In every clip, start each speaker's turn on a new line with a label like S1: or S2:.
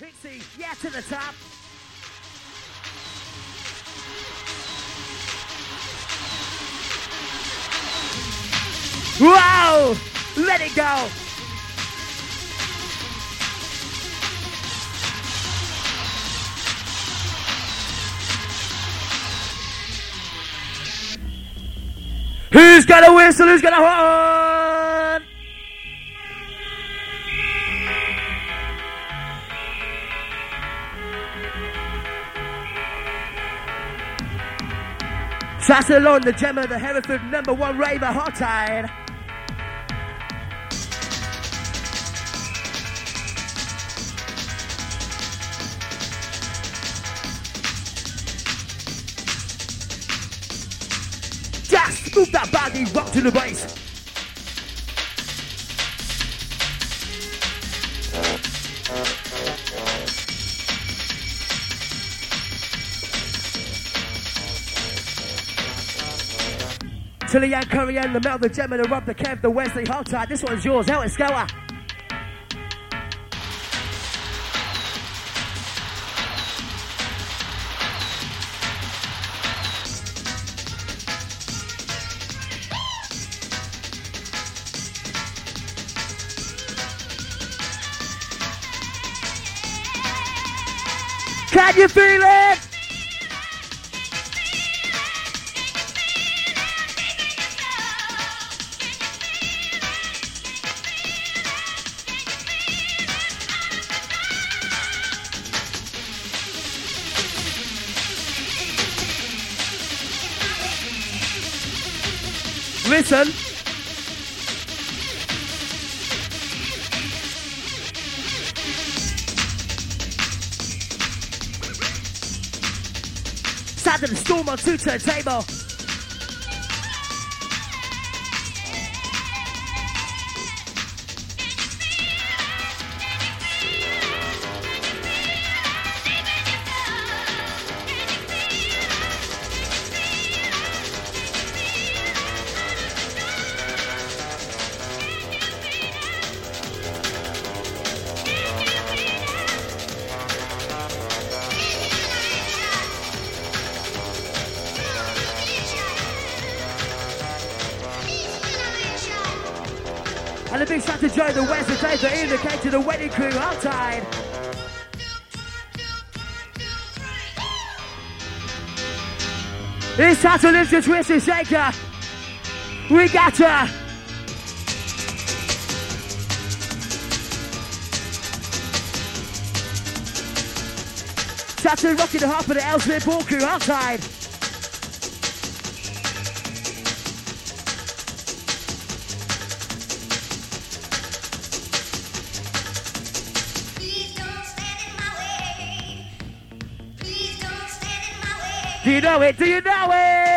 S1: Hixxy, yeah, to the top. Wow! Let it go! Who's gonna whistle? Who's gonna horn? Along the gem of the Hereford number one raver hot tide. Just move that body, rock to the bass. To the young Korean, the Mel, the Gemma, the Rob, the Kev, the Wesley, Hot Tide. This one's yours. How it's going? Can you feel it? The on two turntable. And Joe the West the wedding crew outside. It's time to lift your twist and shaker. We got. Shout to Rocky the Harper, the Ellesmere Ball crew outside. Do you know it? Do you know it?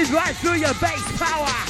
S1: We're right through your bass power.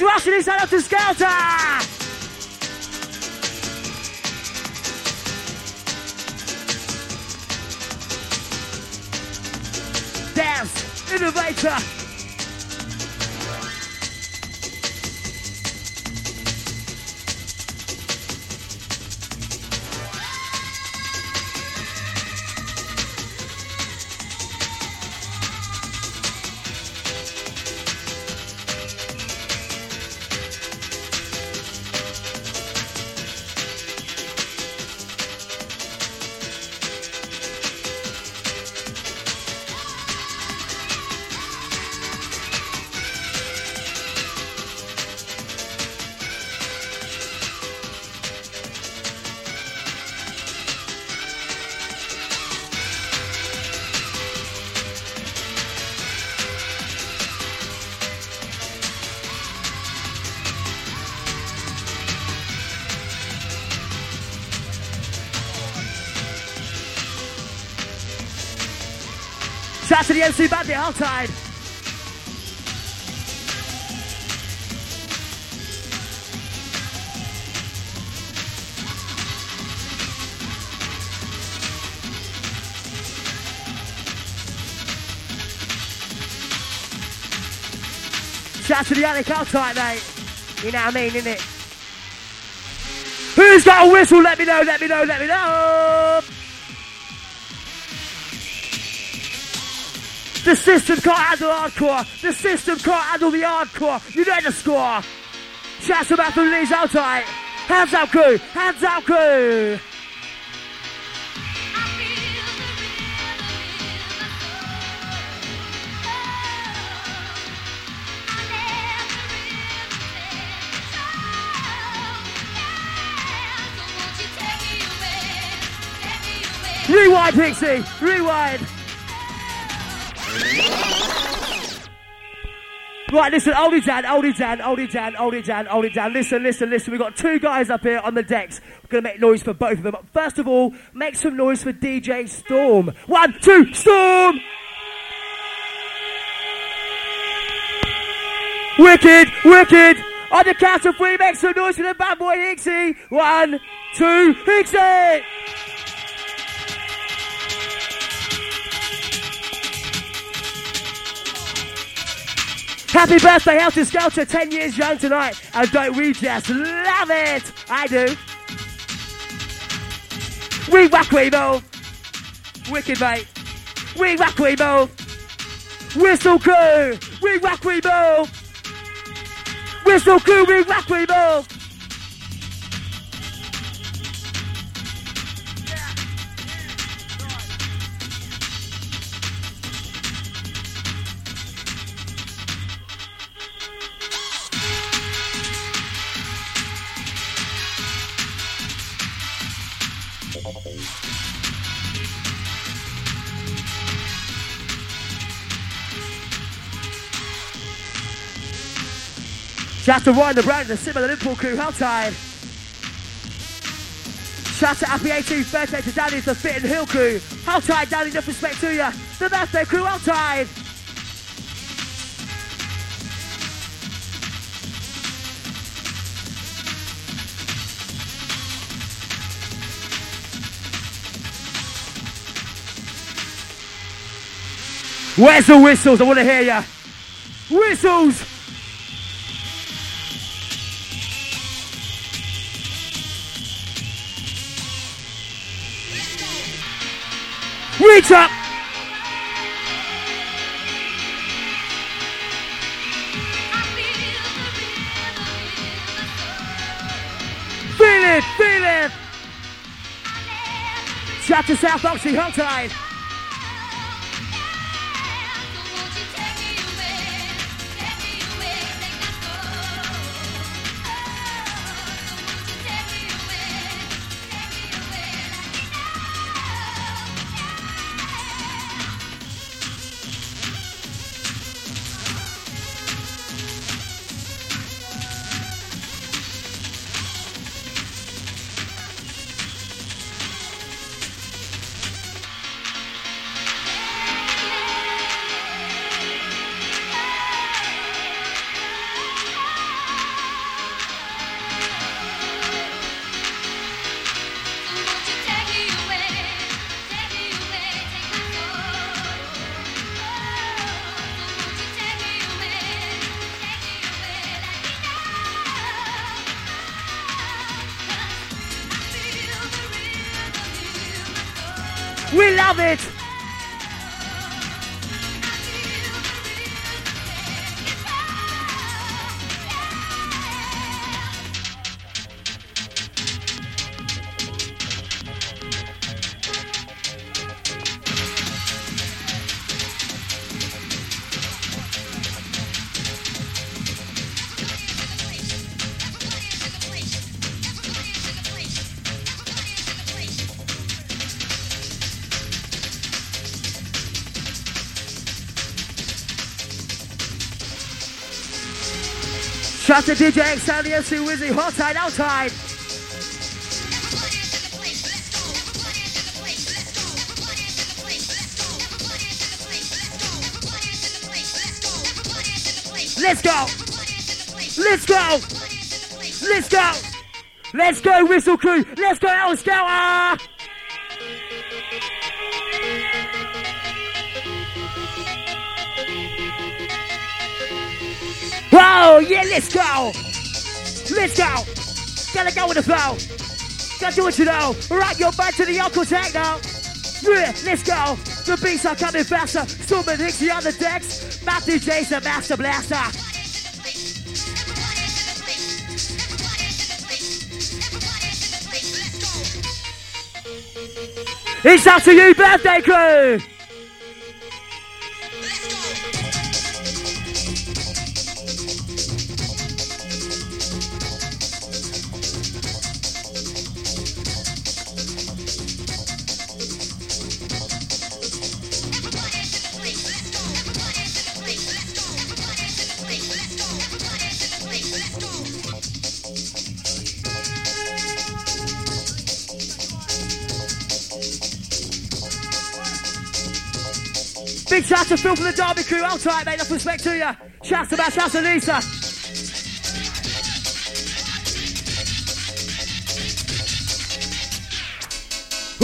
S1: Who's rushing inside up to Scouter? Dance. innovator. Shout to the MC Bandit outside. Shout to the Alec outside, mate. You know what I mean, innit? Who's got a whistle? Let me know, let me know, let me know. System can't handle hardcore. The system can't handle the hardcore. You know the score. Shout to Matthew Lee's outside. Hands up, crew. Hands up, crew. Rewind, Hixxy. Rewind. Right, listen, hold it down, hold it down, hold it down, hold. Listen, listen, listen. We've got two guys up here on the decks. We're going to make noise for both of them. First of all, make some noise for DJ Storm. One, two, Storm! Wicked, wicked! On the count of three, make some noise for the bad boy Hixxy. One, two, Hixxy! Happy birthday, Helter Skelter, 10 years young tonight. And don't we just love it? I do. We whack we move. Wicked, mate. We whack we move. Whistle crew. We whack we move. Whistle crew, we whack we move. Shout to Ryan the Brand, the Simmer, the Liverpool crew, how tired? Shout to Happy 18th birthday to Danny, the Fit and Hill crew. How tight, Danny, enough respect to you. The birthday crew, how tired? Where's the whistles? I want to hear ya. Whistles! Reach up! Feel it, feel it! Shout to South Oxley, Hot Tide. Love it. Shout to DJ X and the MC Wizzy. Hot tight, outside. Let's go. Let's go. Let's go. Let's go, Whistle Crew. Let's go, El Scouter. Whoa, yeah, let's go. Let's go. Gotta go with the flow. Gotta do what you know. Right, your back to the Uncle Tech now. Yeah, let's go. The beats are coming faster. Stormin Dixie on the decks. Matthew Jason, Master Blaster. It's up to you, birthday crew. Big shout to Phil from the Derby crew. Outside, mate. Enough respect to you. Shouts to Matt. Shouts to Lisa.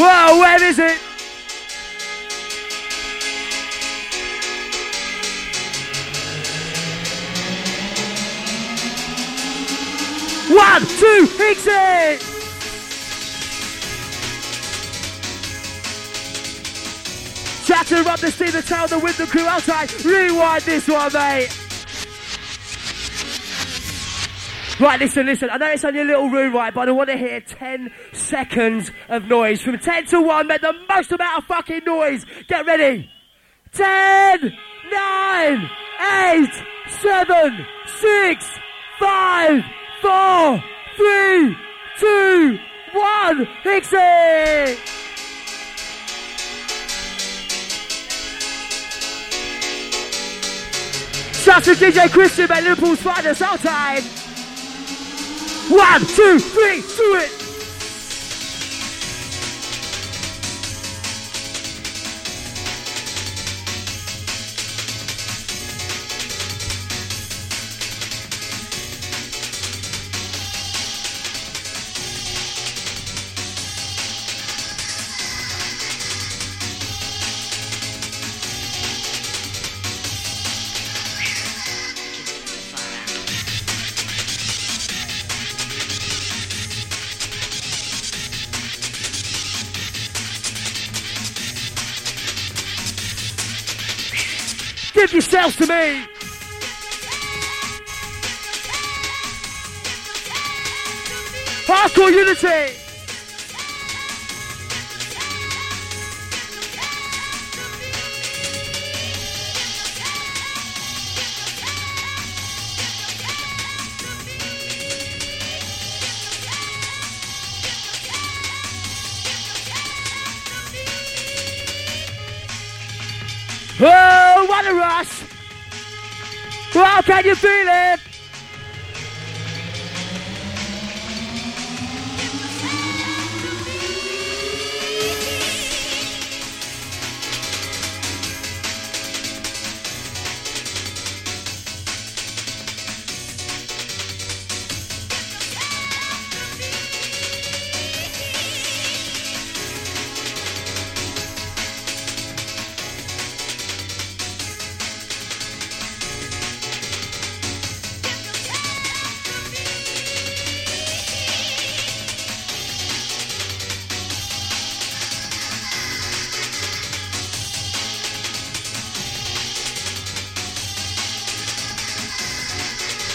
S1: Whoa, where is it? Shout to Rob the Steven Town, the Window Crew outside. Rewind this one, mate. Right, listen, listen. I know it's only a little room, right, but I want to hear 10 seconds of noise. From 10 to 1, make the most amount of fucking noise. Get ready. 10, 9, 8, 7, 6, 5, 4, 3, 2, 1. Exit! Shout to DJ Christian at Liverpool's finest outside. One, two, three, do it. Yourselves to me. Hardcore unity. How can you feel it?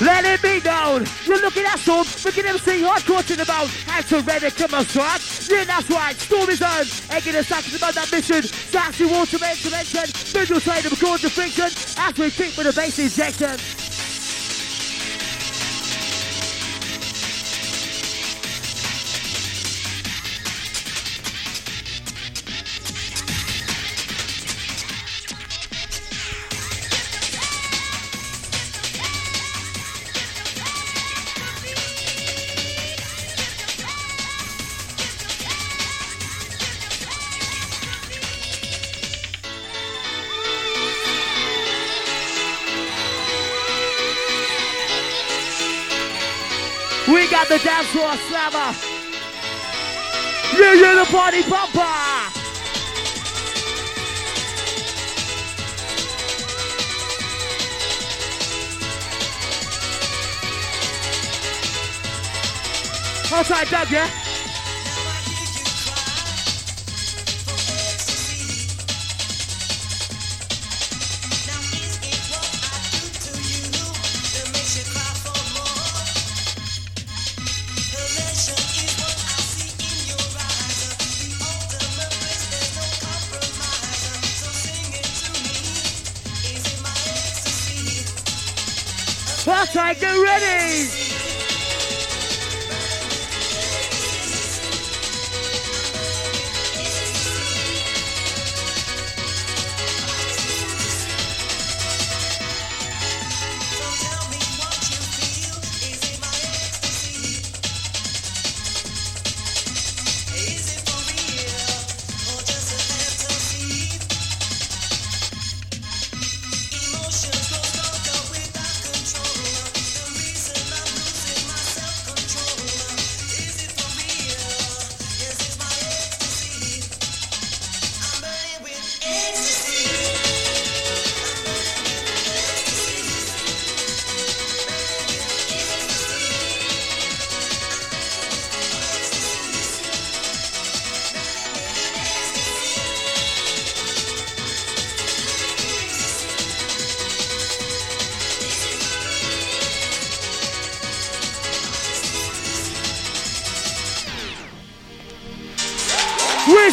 S2: Let it be known. You're looking at Storm, looking at MC hardcore to the bone. Hands to come on, strike. Yeah, that's right. Storm is on. Egging us back to the that mission. Sassy water intervention. Middle side of record the friction. As we kick with a bass injection. Slammer. Yeah, yeah, the party pumper. Outside Doug, yeah? Outside, get ready.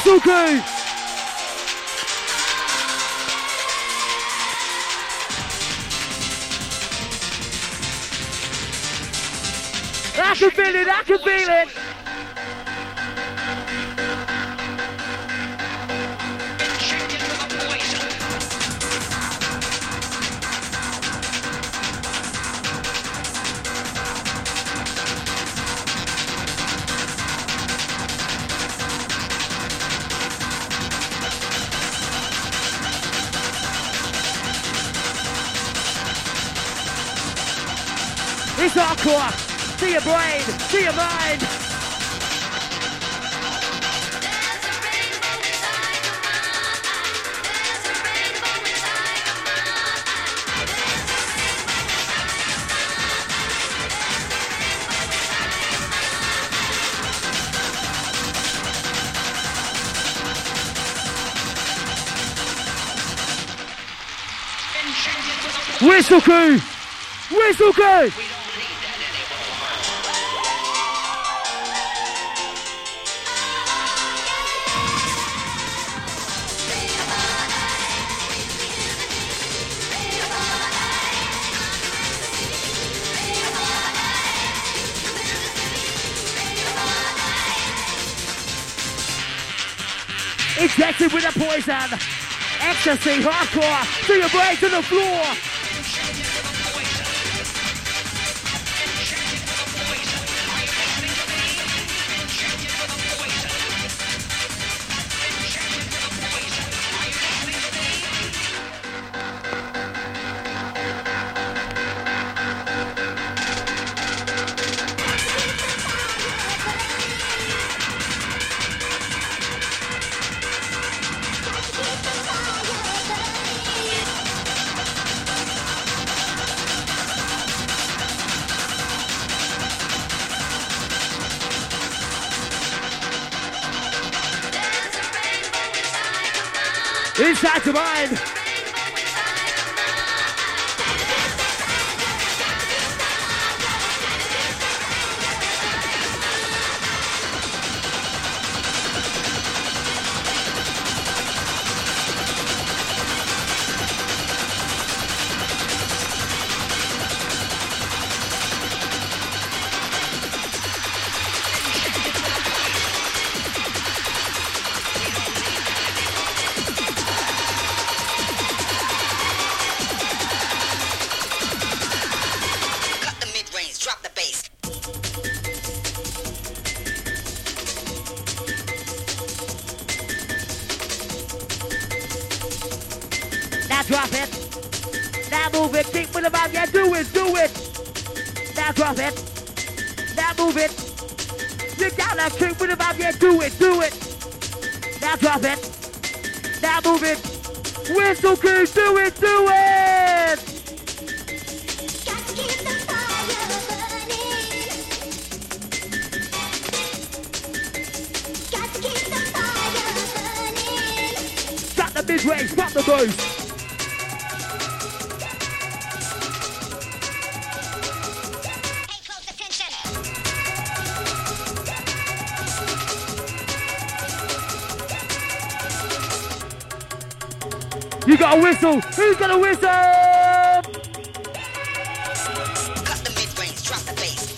S2: Crew. I can feel it, I can feel it. It's hardcore. See your brain, see your mind. Whistle crew! Whistle crew! Ecstasy, hardcore, to your brain, to the floor. Inside
S1: stick with the vibe. Yeah, do it, do it. Now drop it. Now move it. You gotta kick with the vibe. Yeah, do it, do it. Now drop it. Now move it. Whistle kids, do it, do it.
S3: Shut the fire burning. Got to keep the fire burning.
S1: Got the big race, got the boost. got a whistle. Who's got a whistle?
S4: Cut the mid-range, drop the bass.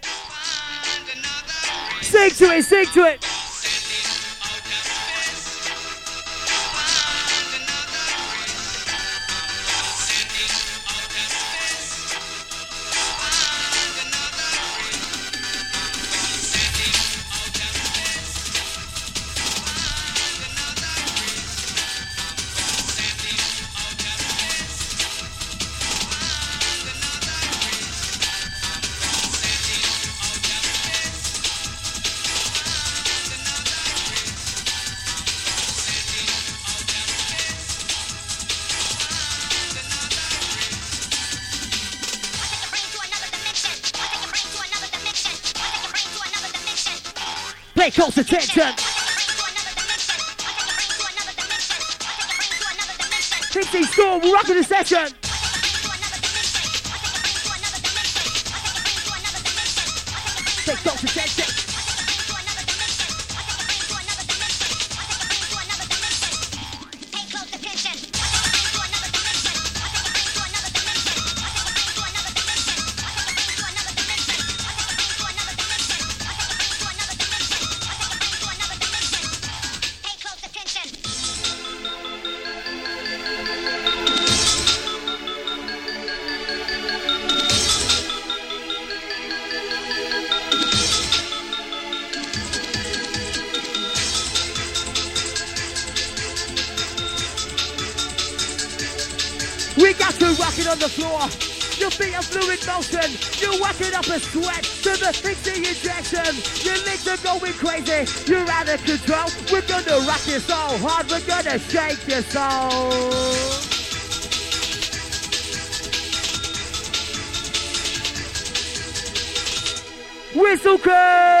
S1: Sing to it, sing to it. Pay close attention. Fifteen score, we're rocking the session. the floor. your feet are a fluid motion. You're working up a sweat to the fixing injection. Your legs are going crazy. You're out of control. We're gonna rock you so hard. We're gonna shake your soul. Whistle Crew!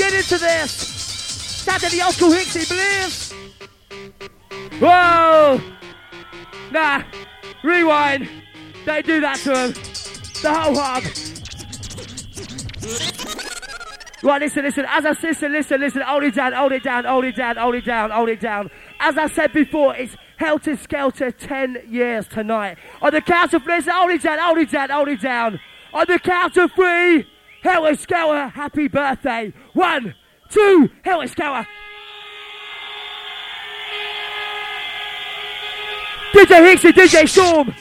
S1: get into this. To the old school Bliss. Whoa! Nah, rewind. Don't do that to him. The whole hog. Right, listen, listen. As I listen, listen, listen. Hold it down, hold it down, hold it down, hold it down, hold it down. As I said before, it's Helter Skelter 10 years tonight. On the count of listen, hold it down, hold it down, hold it down. On the count of three, Helter Skelter, happy birthday. One, two, Helter Skelter. DJ Hixxy, DJ Storm.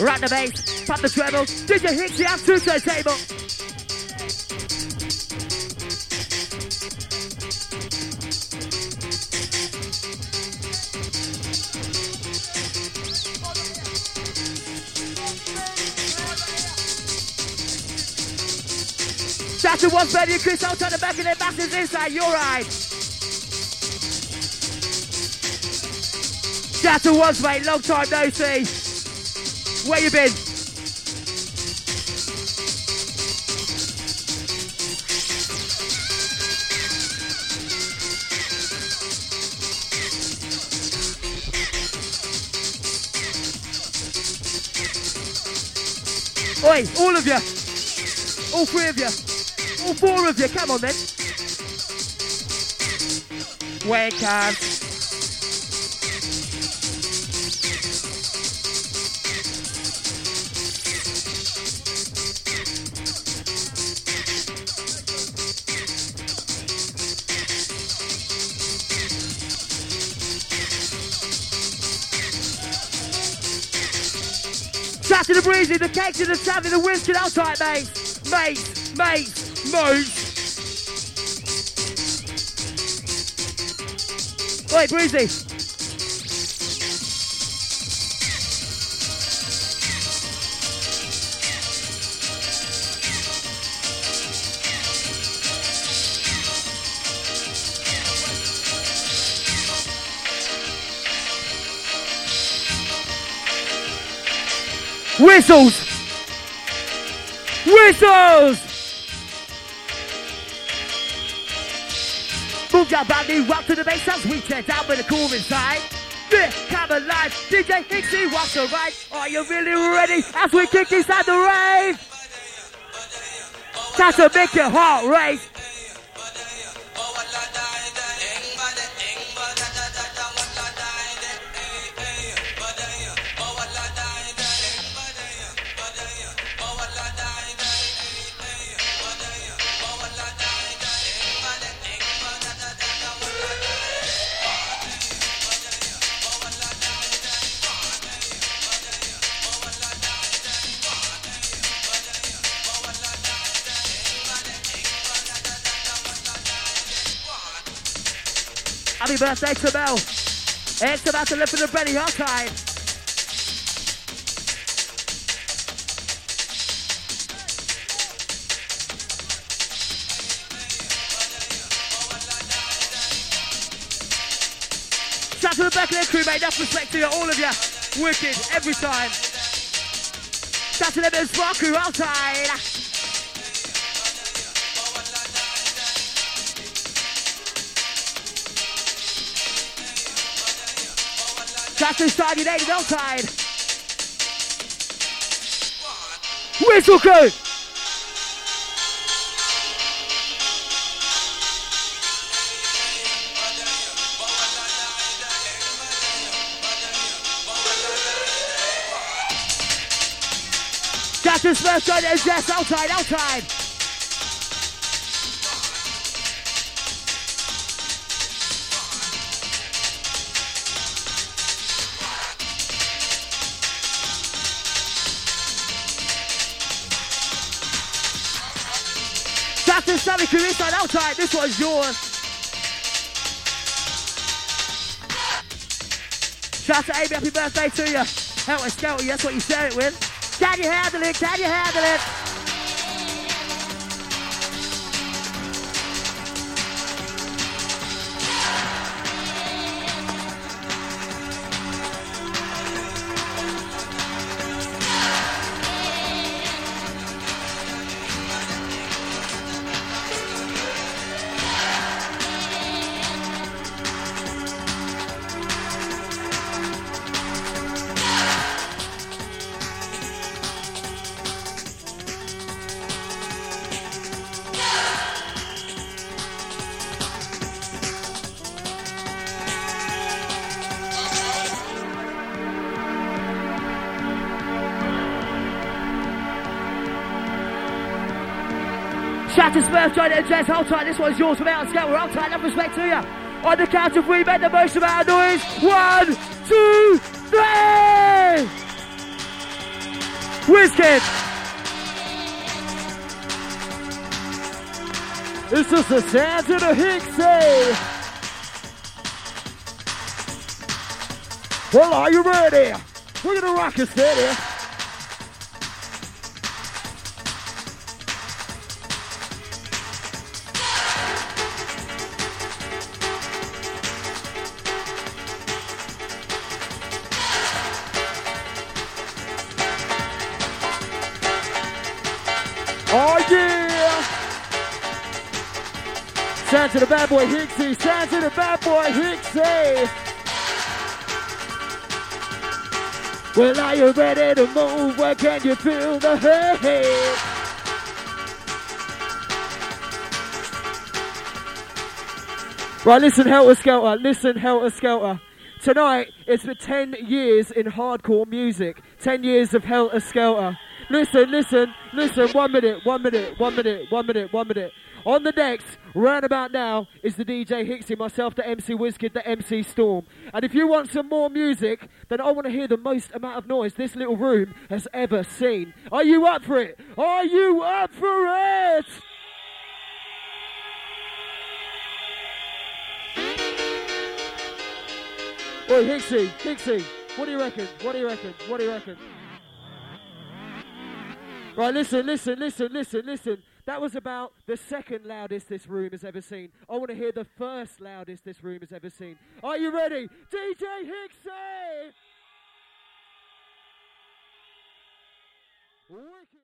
S1: Rock the bass, pop the treble. DJ Hixxy, have two turntable. Shout to one Betty and Chris out on the back of their masses inside. You're right. Shout to once, mate. Long time no see. Where you been? Oi, all of you. All three of you. Four of you. Come on then. Wake up. Shout to the breezy, the cake to the savvy, the whiskey outside, mate. Mate, mate, mate. Oi, breezy. Whistles! Whistles! Move your body, rock to the bass as we tear down with the cool inside. Yeah, come alive, DJ Hixxy walks the right. Are you really ready as we kick inside the rave? Time to make your heart race. Happy birthday to Mel. It's about to live for the Benny. Shout to the back of the crew, mate. That's respect to you, all of you. Wicked, every time. Shout to them in Spark crew outside. Shout to Stardy Lady outside. Whistle to Smurf Johnny and Jess outside, outside. Sammy inside, outside. This one's yours. Shout out to Amy, happy birthday to you. Help us, Skelty, that's what you share it with. Can you handle it? Can you handle it? Shout to Smurf, Johnny and Jess. Hold tight, this one's yours from out scale. We're tight, enough respect to you. On the count of three, make the most of noise. One, two, three! Whizzkidd! It's just the sound of the Hixxy! Well, are you ready? We're gonna rock it steady. Boy Hixxy. Sound to the bad boy Hixxy. Well, are you ready to move? Where can you feel the heat? Right, listen, Helter Skelter. Listen, Helter Skelter. Tonight, it's been 10 years in hardcore music. 10 years of Helter Skelter. Listen, listen, listen. One minute, one minute, one minute, one minute, one minute. On the decks, round about now, is the DJ Hixxy, myself, the MC Whizzkidd, the MC Storm. And if you want some more music, then I want to hear the most amount of noise this little room has ever seen. Are you up for it? Are you up for it? Oi, Hixxy, Hixxy, what do you reckon? What do you reckon? What do you reckon? Right, listen, listen, listen, listen, listen. That was about the second loudest this room has ever seen. I want to hear the first loudest this room has ever seen. Are you ready? DJ Hixxy! Wicked.